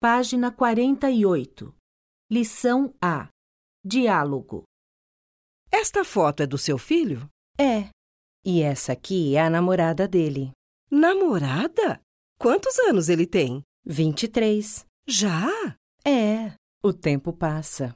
Página 48. Lição A. Diálogo. Esta foto é do seu filho? É. E essa aqui é a namorada dele. Namorada? Quantos anos ele tem? 23. Já? É. O tempo passa.